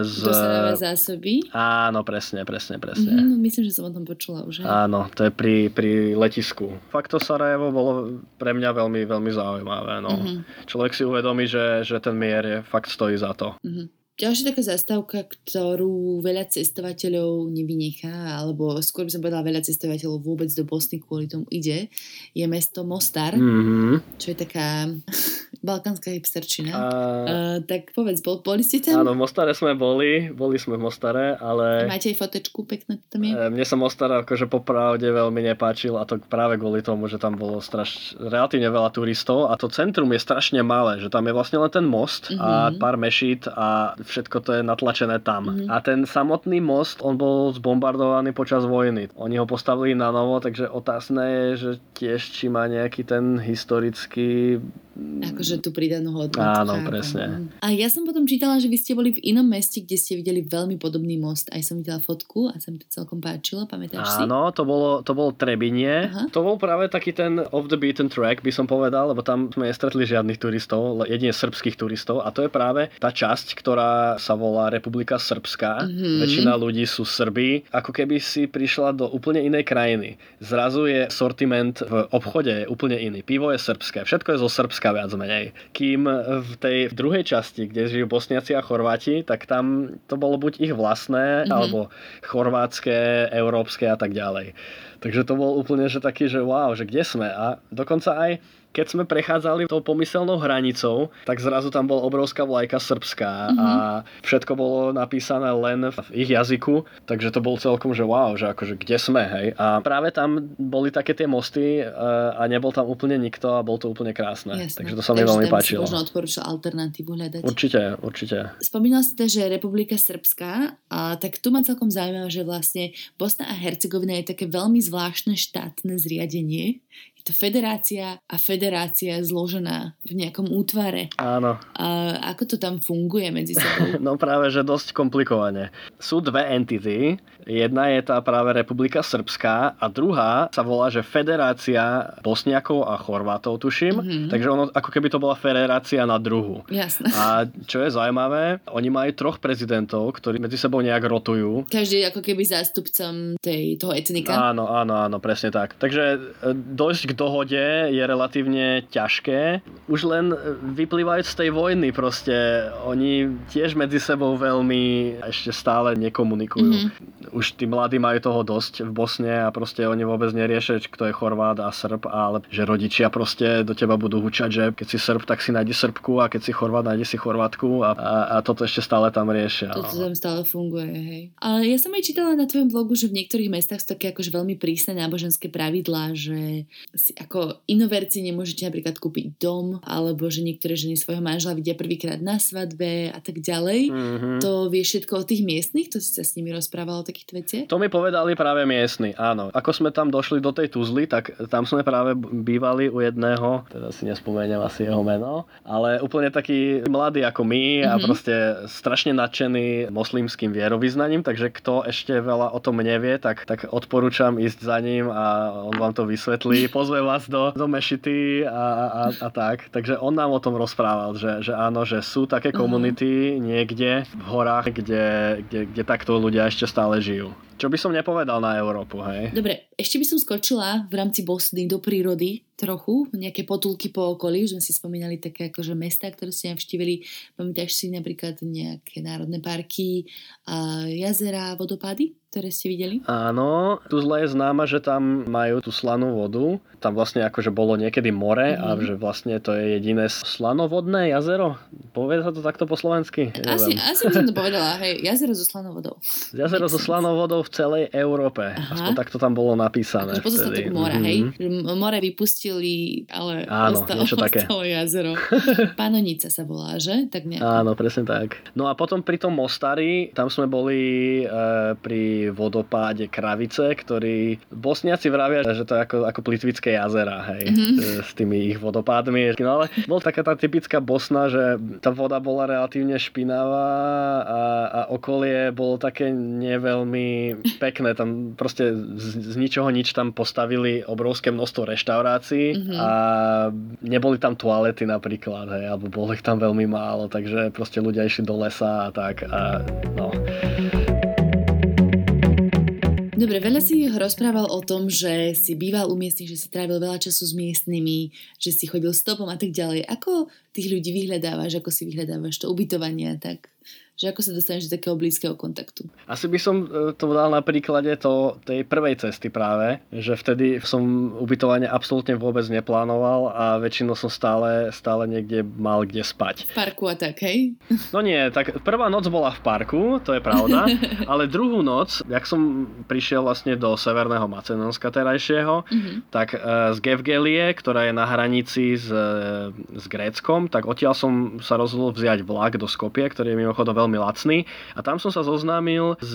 Z... Do zásoby? Áno, presne, presne, presne. Mm, myslím, že som o tom počula už. Áno, to je pri, pri letisku. Fakt to Sarajevo bolo pre mňa veľmi, veľmi zaujímavé. No. Mm-hmm. Človek si uvedomí, že, že ten mier je, fakt stojí za to. Mm-hmm. Ďalšia taká zastávka, ktorú veľa cestovateľov nevynechá, alebo skôr by som povedala veľa cestovateľov vôbec do Bosny kvôli tomu ide, je mesto Mostar, mm-hmm. čo je taká balkánska hipsterčina. A... Uh, tak povedz, bol, boli ste tam? Áno, v Mostare sme boli, boli sme v Mostare, ale... Máte aj fotečku, pekné tam je? Mne sa Mostar akože popravde veľmi nepáčil a to práve kvôli tomu, že tam bolo straš... relatívne veľa turistov a to centrum je strašne malé, že tam je vlastne len ten most mm-hmm. a mhm. pár mešít a všetko to je natlačené tam. Mm-hmm. A ten samotný most, on bol zbombardovaný počas vojny. Oni ho postavili na novo, takže otázne je, že tiež či má nejaký ten historický Akože tú pridanú hodnotu. Áno, chápam. presne. A ja som potom čítala, že vy ste boli v inom meste, kde ste videli veľmi podobný most. Aj som videla fotku a sa mi to celkom páčilo, pamätáš Áno, si? Áno, to bolo, to bolo Trebinie. Aha. To bol práve taký ten off the beaten track, by som povedal, lebo tam sme nestretli žiadnych turistov, jedine srbských turistov. A to je práve tá časť, ktorá sa volá Republika Srbská. Mm-hmm. Väčšina ľudí sú Srbí. Ako keby si prišla do úplne inej krajiny. Zrazu je sortiment v obchode úplne iný. Pivo je srbské, všetko je zo Srbska Viac menej. Kým v tej druhej časti, kde žijú Bosniaci a Chorváti, tak tam to bolo buď ich vlastné, mm-hmm. alebo chorvátske, európske a tak ďalej. Takže to bol úplne že taký, že wow, že kde sme. A dokonca aj keď sme prechádzali tou pomyselnou hranicou, tak zrazu tam bol obrovská vlajka srbská mm-hmm. a mhm. všetko bolo napísané len v ich jazyku, takže to bol celkom, že wow, že akože kde sme, hej. A práve tam boli také tie mosty e, a nebol tam úplne nikto a bol to úplne krásne. Jasne. Takže to sa mi veľmi páčilo. možno odporúčal alternatívu hľadať. Určite, určite. Spomínal ste, že Republika Srbská, a tak tu ma celkom zaujímavé, že vlastne Bosna a Hercegovina je také veľmi zvláštne štátne zriadenie. Je to federácia a federácia zložená v nejakom útvare. Áno. A ako to tam funguje medzi sebou? no práve, že dosť komplikovane. Sú dve entity. Jedna je tá práve Republika Srbská a druhá sa volá, že Federácia Bosniakov a Chorvátov, tuším. Mm-hmm. Takže ono ako keby to bola federácia na druhu. Jasné. A čo je zaujímavé, oni majú troch prezidentov, ktorí medzi sebou nejak rotujú. Každý ako keby zástupcom tej, toho etnika. Áno, áno, áno, presne tak. Takže e, dosť k dohode je relatívne ťažké. Už len vyplývajúc z tej vojny proste, oni tiež medzi sebou veľmi ešte stále nekomunikujú. Mm-hmm. už tí mladí majú toho dosť v Bosne a proste oni vôbec neriešia, kto je Chorvát a Srb, ale že rodičia proste do teba budú hučať, že keď si Srb, tak si nájdi Srbku a keď si Chorvát, nájdi si Chorvátku a, a, a toto ešte stále tam riešia. Toto no. tam stále funguje, hej. Ale ja som aj čítala na tvojom blogu, že v niektorých mestách sú také akože veľmi prísne náboženské pravidlá, že si ako inoverci nemôžete napríklad kúpiť dom, alebo že niektoré ženy svojho manžela vidia prvýkrát na svadbe a tak ďalej. Mm-hmm. To vieš všetko o tých miestnych? To si sa s nimi rozprával o takýchto veciach? To mi povedali práve miestni, áno. Ako sme tam došli do tej Tuzly, tak tam sme práve bývali u jedného, teda si nespomeniem asi jeho meno, ale úplne taký mladý ako my mm-hmm. a mhm. proste strašne nadšený moslimským vierovýznaním, takže kto ešte veľa o tom nevie, tak, tak odporúčam ísť za ním a on vám to vysvetlí, pozve vás do, do mešity a, a, a tak. Takže on nám o tom rozprával, že, že áno, že sú také komunity uh-huh. niekde v horách, kde, kde, kde takto ľudia ešte stále žijú. Čo by som nepovedal na Európu, hej? Dobre, ešte by som skočila v rámci Bosny do prírody trochu, nejaké potulky po okolí, už sme si spomínali také akože mesta, ktoré ste navštívili. Pamätáš si napríklad nejaké národné parky, a jazera, vodopády? ktoré ste videli? Áno, Tuzla je známa, že tam majú tú slanú vodu. Tam vlastne akože bolo niekedy more mm. a mhm. že vlastne to je jediné slanovodné jazero. Povedz sa to takto po slovensky? Asi, asi by som to povedala, hej, jazero so slanou vodou. Jazero so slanou vodou v celej Európe. Aha. Aspoň takto tam bolo napísané. Akože pozostatok mora, mm-hmm. hej? More vypustili, ale Áno, ostalo, niečo také. ostalo jazero. Panonica sa volá, že? Tak nejako. Áno, presne tak. No a potom pri tom Mostari, tam sme boli e, pri vodopáde Kravice, ktorý Bosniaci vravia, že to je ako, ako plitvické jazera, hej, mm-hmm. s tými ich vodopádmi. No ale bol taká tá typická Bosna, že tá voda bola relatívne špinavá a, a okolie bolo také neveľmi pekné. Tam proste z, z ničoho nič tam postavili obrovské množstvo reštaurácií mm-hmm. a neboli tam toalety napríklad, hej, alebo bolo ich tam veľmi málo, takže proste ľudia išli do lesa a tak a no. Dobre, veľa si rozprával o tom, že si býval u miestnych, že si trávil veľa času s miestnymi, že si chodil stopom a tak ďalej. Ako tých ľudí vyhľadávaš, ako si vyhľadávaš to ubytovanie tak? že ako sa dostaneš do takého blízkeho kontaktu? Asi by som e, to dal na príklade to, tej prvej cesty práve, že vtedy som ubytovanie absolútne vôbec neplánoval a väčšinou som stále, stále niekde mal kde spať. V parku a tak, hej? No nie, tak prvá noc bola v parku, to je pravda, ale druhú noc, jak som prišiel vlastne do Severného Macedónska terajšieho, mm-hmm. tak e, z Gevgelie, ktorá je na hranici s, e, s Gréckom, tak odtiaľ som sa rozhodol vziať vlak do Skopie, ktorý je mimochodom veľmi lacný. A tam som sa zoznámil s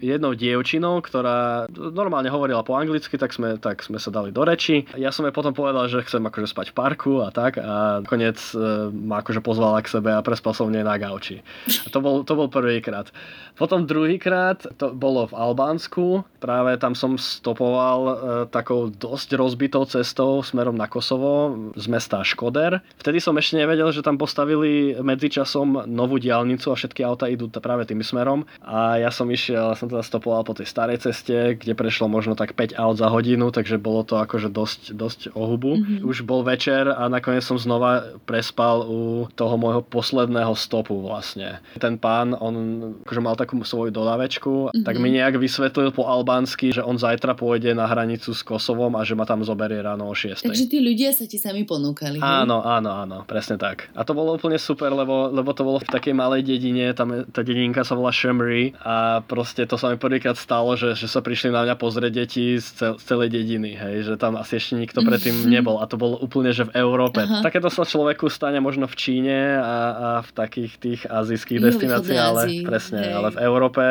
jednou dievčinou, ktorá normálne hovorila po anglicky, tak sme, tak sme sa dali do reči. Ja som jej potom povedal, že chcem akože spať v parku a tak a nakoniec e, ma akože pozvala k sebe a prespal som nej na gauči. A to bol, to bol prvýkrát. Potom druhýkrát to bolo v Albánsku, práve tam som stopoval e, takou dosť rozbitou cestou smerom na Kosovo z mesta Škoder. Vtedy som ešte nevedel, že tam postavili medzičasom novú diálnicu a všetky auta idú práve tým smerom. A ja som išiel, som teda stopoval po tej starej ceste, kde prešlo možno tak 5 aut za hodinu, takže bolo to akože dosť, dosť ohubu. Mm-hmm. Už bol večer a nakoniec som znova prespal u toho môjho posledného stopu vlastne. Ten pán, on akože mal takú svoju dodávečku, mm-hmm. tak mi nejak vysvetlil po albánsky, že on zajtra pôjde na hranicu s Kosovom a že ma tam zoberie ráno o 6. Takže tí ľudia sa ti sami ponúkali. Áno, áno, áno, presne tak. A to bolo úplne super, lebo, lebo to bolo v takej malej dedine, tam je, tá dedinka sa volá Shemry a proste to sa mi prvýkrát stalo, že, že sa prišli na mňa pozrieť deti z, cel, z celej dediny, hej, že tam asi ešte nikto predtým nebol a to bolo úplne, že v Európe. Aha. Takéto sa človeku stane možno v Číne a, a v takých tých azijských destináciách, ale presne, hej. ale v Európe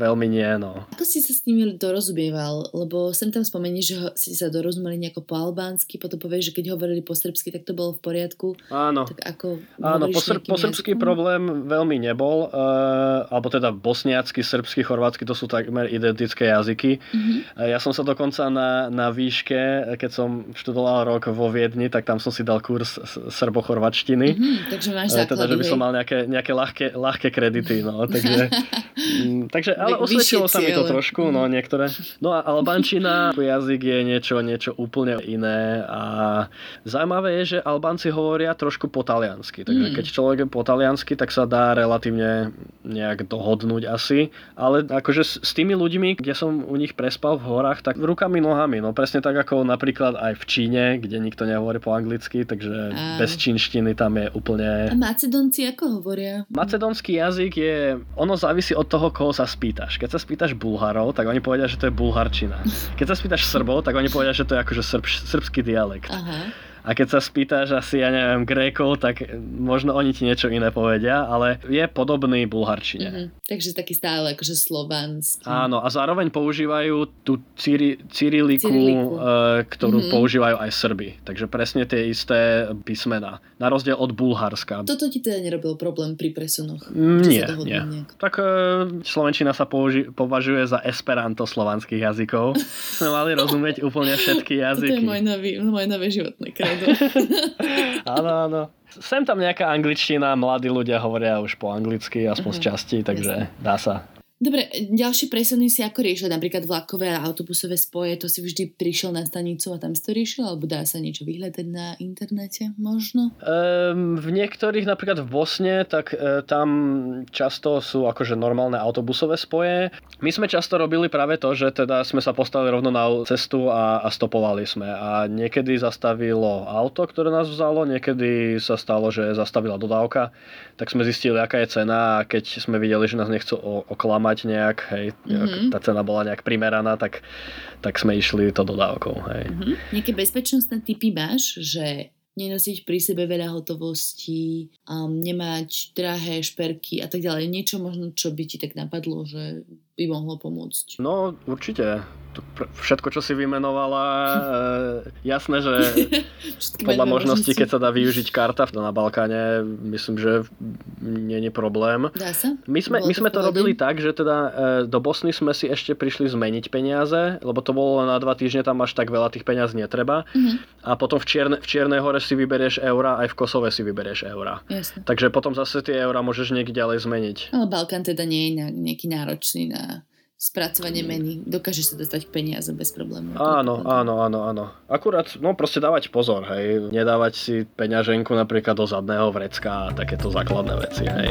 veľmi nie, no. Ako si sa s nimi dorozumieval? Lebo sem tam spomení, že si sa dorozumeli nejako po albánsky, potom povieš, že keď hovorili po srbsky, tak to bolo v poriadku. Áno. Tak ako Áno, po, sr- po srbsky problém veľmi nebol, uh, alebo teda bosniacky, srbsky, chorvátsky, to sú takmer identické jazyky. Mm-hmm. Uh, ja som sa dokonca na, na výške, keď som študoval rok vo Viedni, tak tam som si dal kurz srbo-chorvačtiny. Mm-hmm, takže máš základy, uh, Teda, že by som mal nejaké, nejaké ľahké, ľahké kredity, no, takže Mm, takže, ale osvedčilo sa mi to trošku, no niektoré. No a albančina, jazyk je niečo, niečo úplne iné a zaujímavé je, že Albánci hovoria trošku trošku po taliansky. Takže mm. keď človek je po taliansky, tak sa dá relatívne nejak dohodnúť asi. Ale akože s, s tými ľuďmi, kde som u nich prespal v horách, tak rukami, nohami. No presne tak ako napríklad aj v Číne, kde nikto nehovorí po anglicky, takže a... bez čínštiny tam je úplne... A Macedonci ako hovoria? Macedonský jazyk je... Ono závisí od toho, koho sa spýtaš. Keď sa spýtaš Bulharov, tak oni povedia, že to je bulharčina. Keď sa spýtaš Srbov, tak oni povedia, že to je akože srb, srbský dialekt. Aha. A keď sa spýtaš asi, ja neviem, Grékov, tak možno oni ti niečo iné povedia, ale je podobný bulharčine. Mm-hmm. Takže taký stále akože slovanský. Áno, a zároveň používajú tú ciri, cyriliku, cyriliku. Uh, ktorú mm-hmm. používajú aj Srby. Takže presne tie isté písmena. Na rozdiel od Bulharska. Toto ti teda nerobil problém pri presunoch? Nie, nie. Nejak? Tak uh, Slovenčina sa použi- považuje za esperanto slovanských jazykov. Sme mali rozumieť úplne všetky jazyky. To je môj nový, moje nové životné kraj áno, áno. Sem tam nejaká angličtina, mladí ľudia hovoria už po anglicky, aspoň uh-huh. z časti, takže Jasne. dá sa. Dobre, ďalší presuny si ako riešil, napríklad vlakové a autobusové spoje, to si vždy prišiel na stanicu a tam si to riešil, alebo dá sa niečo vyhľadať na internete možno? Um, v niektorých, napríklad v Bosne, tak e, tam často sú akože normálne autobusové spoje. My sme často robili práve to, že teda sme sa postavili rovno na cestu a, a stopovali sme a niekedy zastavilo auto, ktoré nás vzalo, niekedy sa stalo, že zastavila dodávka, tak sme zistili, aká je cena a keď sme videli, že nás nechcú oklamať, mať nejak, hej, mm-hmm. tá cena bola nejak primeraná, tak, tak sme išli to dodávkou. Hej. Mm-hmm. Nejaké bezpečnostné typy máš, že nenosiť pri sebe veľa hotovostí, um, nemať drahé šperky a tak ďalej. Niečo možno, čo by ti tak napadlo, že by mohlo pomôcť. No, určite všetko, čo si vymenovala, e, jasné, že podľa možností, keď sa dá využiť karta na Balkáne, myslím, že nie je problém. Dá sa? My sme, my sme to robili tak, že teda e, do Bosny sme si ešte prišli zmeniť peniaze, lebo to bolo na dva týždne, tam až tak veľa tých peniazí netreba. Uh-huh. A potom v, Čierne, v Čiernej hore si vyberieš eura, aj v Kosove si vyberieš eura. Jasne. Takže potom zase tie eura môžeš niekde ďalej zmeniť. Ale Balkán teda nie je nejaký náročný na spracovanie mm. meny. Dokáže sa dostať peniaze bez problémov. Áno, áno, áno, áno. Akurát, no proste dávať pozor, hej. Nedávať si peňaženku napríklad do zadného vrecka a takéto základné veci, hej.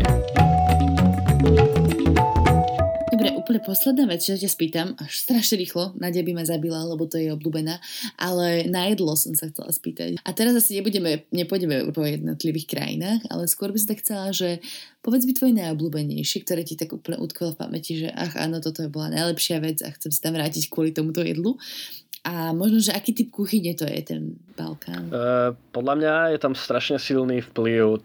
Dobre, úplne posledná vec, čo ťa spýtam, až strašne rýchlo, Nadia by ma zabila, lebo to je obľúbená, ale na jedlo som sa chcela spýtať. A teraz asi nebudeme, nepôjdeme po jednotlivých krajinách, ale skôr by som tak chcela, že povedz mi tvoje najobľúbenejšie, ktoré ti tak úplne utkvelo v pamäti, že ach áno, toto bola najlepšia vec a chcem sa tam vrátiť kvôli tomuto jedlu. A možno, že aký typ kuchyne to je ten Balkán? Uh, podľa mňa je tam strašne silný vplyv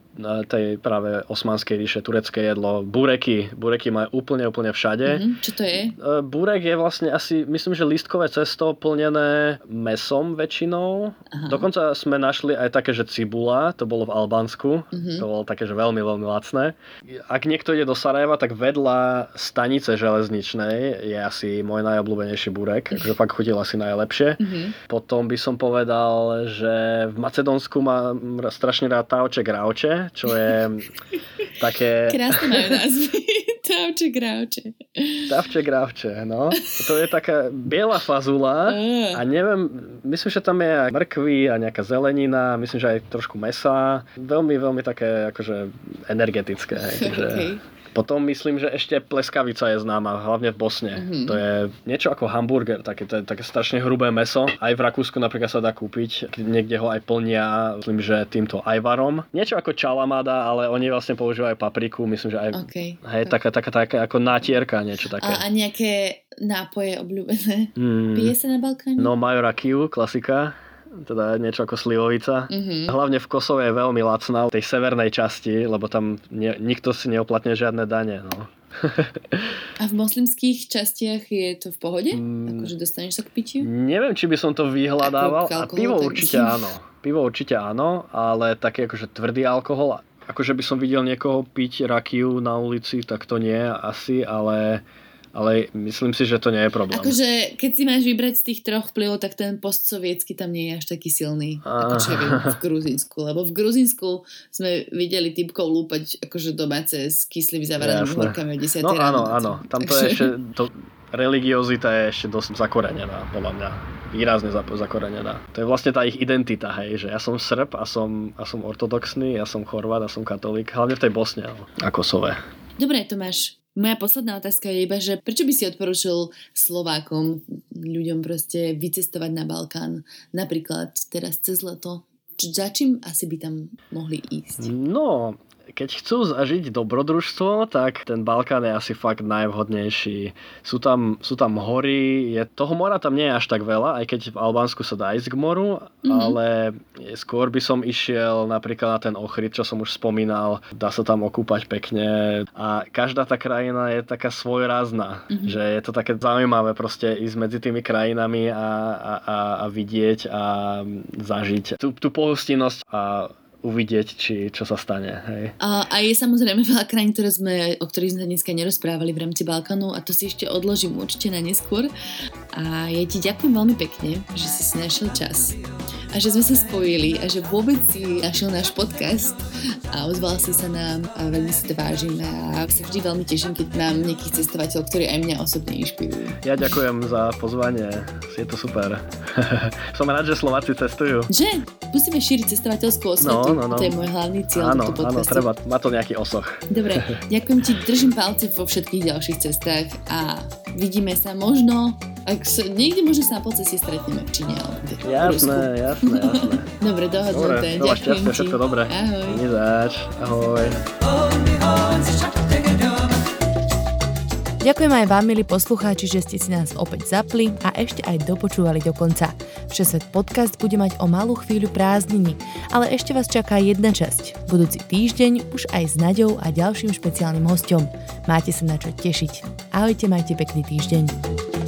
tej práve osmanskej ríše, turecké jedlo. Bureky. Bureky majú úplne, úplne všade. Mm-hmm. Čo to je? Uh, burek je vlastne asi, myslím, že listkové cesto plnené mesom väčšinou. Aha. Dokonca sme našli aj také, že cibula, to bolo v Albánsku. Mm-hmm. To bolo také, že veľmi, veľmi lacné. Ak niekto ide do Sarajeva, tak vedľa stanice železničnej je asi môj najobľúbenejší burek. Takže fakt chutil asi najlepšie lepšie. Mm-hmm. Potom by som povedal, že v Macedónsku mám strašne rád Tauče Grauče, čo je také... Krásne majú názvy. Tauče Grauče. Tauče Grauče, no. To je taká biela fazula a neviem, myslím, že tam je aj mrkvy a nejaká zelenina, myslím, že aj trošku mesa. Veľmi, veľmi také akože energetické. Takže... Okay. Potom myslím, že ešte pleskavica je známa, hlavne v Bosne. Mm-hmm. To je niečo ako hamburger, také, to je také strašne hrubé meso. Aj v Rakúsku napríklad sa dá kúpiť, niekde ho aj plnia, myslím, že týmto ajvarom. Niečo ako čalamada, ale oni vlastne používajú papriku, myslím, že aj okay. hej, taká, taká, taká ako natierka, niečo také. A, a nejaké nápoje obľúbené? Mm. Pije sa na Balkáne? No majú rakiu, klasika teda niečo ako slivovica. Mm-hmm. Hlavne v Kosove je veľmi lacná, v tej severnej časti, lebo tam nie, nikto si neoplatne žiadne dane. No. A v moslimských častiach je to v pohode? Mm, akože dostaneš sa k pitiu? Neviem, či by som to vyhľadával. Alkohol, a pivo určite áno. Pivo určite áno, ale taký akože tvrdý alkohol, akože by som videl niekoho piť rakiu na ulici, tak to nie asi, ale ale myslím si, že to nie je problém. Akože, keď si máš vybrať z tých troch vplyvov, tak ten postsovietsky tam nie je až taký silný, ako čo viem, v Gruzínsku. Lebo v Gruzínsku sme videli typkov lúpať akože domáce s kyslými zavaranými horkami o 10 No ráno, áno, áno. Tam to Takže... je ešte, to, religiozita je ešte dosť zakorenená, podľa mňa. výrazne zakorenená. To je vlastne tá ich identita, hej, že ja som Srb a som, a som ortodoxný, ja som Chorvát a som katolík, hlavne v tej Bosne no, a Kosove. Dobre, Tomáš, moja posledná otázka je iba, že prečo by si odporučil Slovákom, ľuďom proste vycestovať na Balkán, napríklad teraz cez leto? Za čím asi by tam mohli ísť? No, keď chcú zažiť dobrodružstvo, tak ten Balkán je asi fakt najvhodnejší. Sú tam, sú tam hory, je, toho mora tam nie je až tak veľa, aj keď v Albánsku sa dá ísť k moru, mm-hmm. ale skôr by som išiel napríklad na ten Ochryt, čo som už spomínal. Dá sa tam okúpať pekne a každá tá krajina je taká svojrázna, mm-hmm. že je to také zaujímavé proste ísť medzi tými krajinami a, a, a, a vidieť a zažiť tú, tú pohostinnosť a uvidieť, či čo sa stane. Hej. A, a je samozrejme veľa krajín, ktoré sme, o ktorých sme dneska nerozprávali v rámci Balkánu a to si ešte odložím určite na neskôr. A ja ti ďakujem veľmi pekne, že si si našiel čas a že sme sa spojili a že vôbec si našiel náš podcast a ozval si sa nám a veľmi si to vážime a sa vždy veľmi teším, keď mám nejakých cestovateľov, ktorí aj mňa osobne inšpirujú. Ja ďakujem za pozvanie, je to super. Som rád, že Slováci cestujú. Že? Musíme šíriť cestovateľskú osvetu, no, no, no. to je môj hlavný cieľ áno, tohto podcastu. Áno, treba, má to nejaký osoch. Dobre, ďakujem ti, držím palce vo všetkých ďalších cestách a vidíme sa možno ak sa, niekde možno sa na polceste stretneme v Číne alebo kde. Jasné, jasné, jasné. Dobre, dohodnuté. Dobre, Ďakujem ti. všetko dobré. Ahoj. Nezač. Ahoj. Ďakujem aj vám, milí poslucháči, že ste si nás opäť zapli a ešte aj dopočúvali do konca. Všesvet podcast bude mať o malú chvíľu prázdniny, ale ešte vás čaká jedna časť. Budúci týždeň už aj s Naďou a ďalším špeciálnym hostom. Máte sa na čo tešiť. Ahojte, majte pekný týždeň.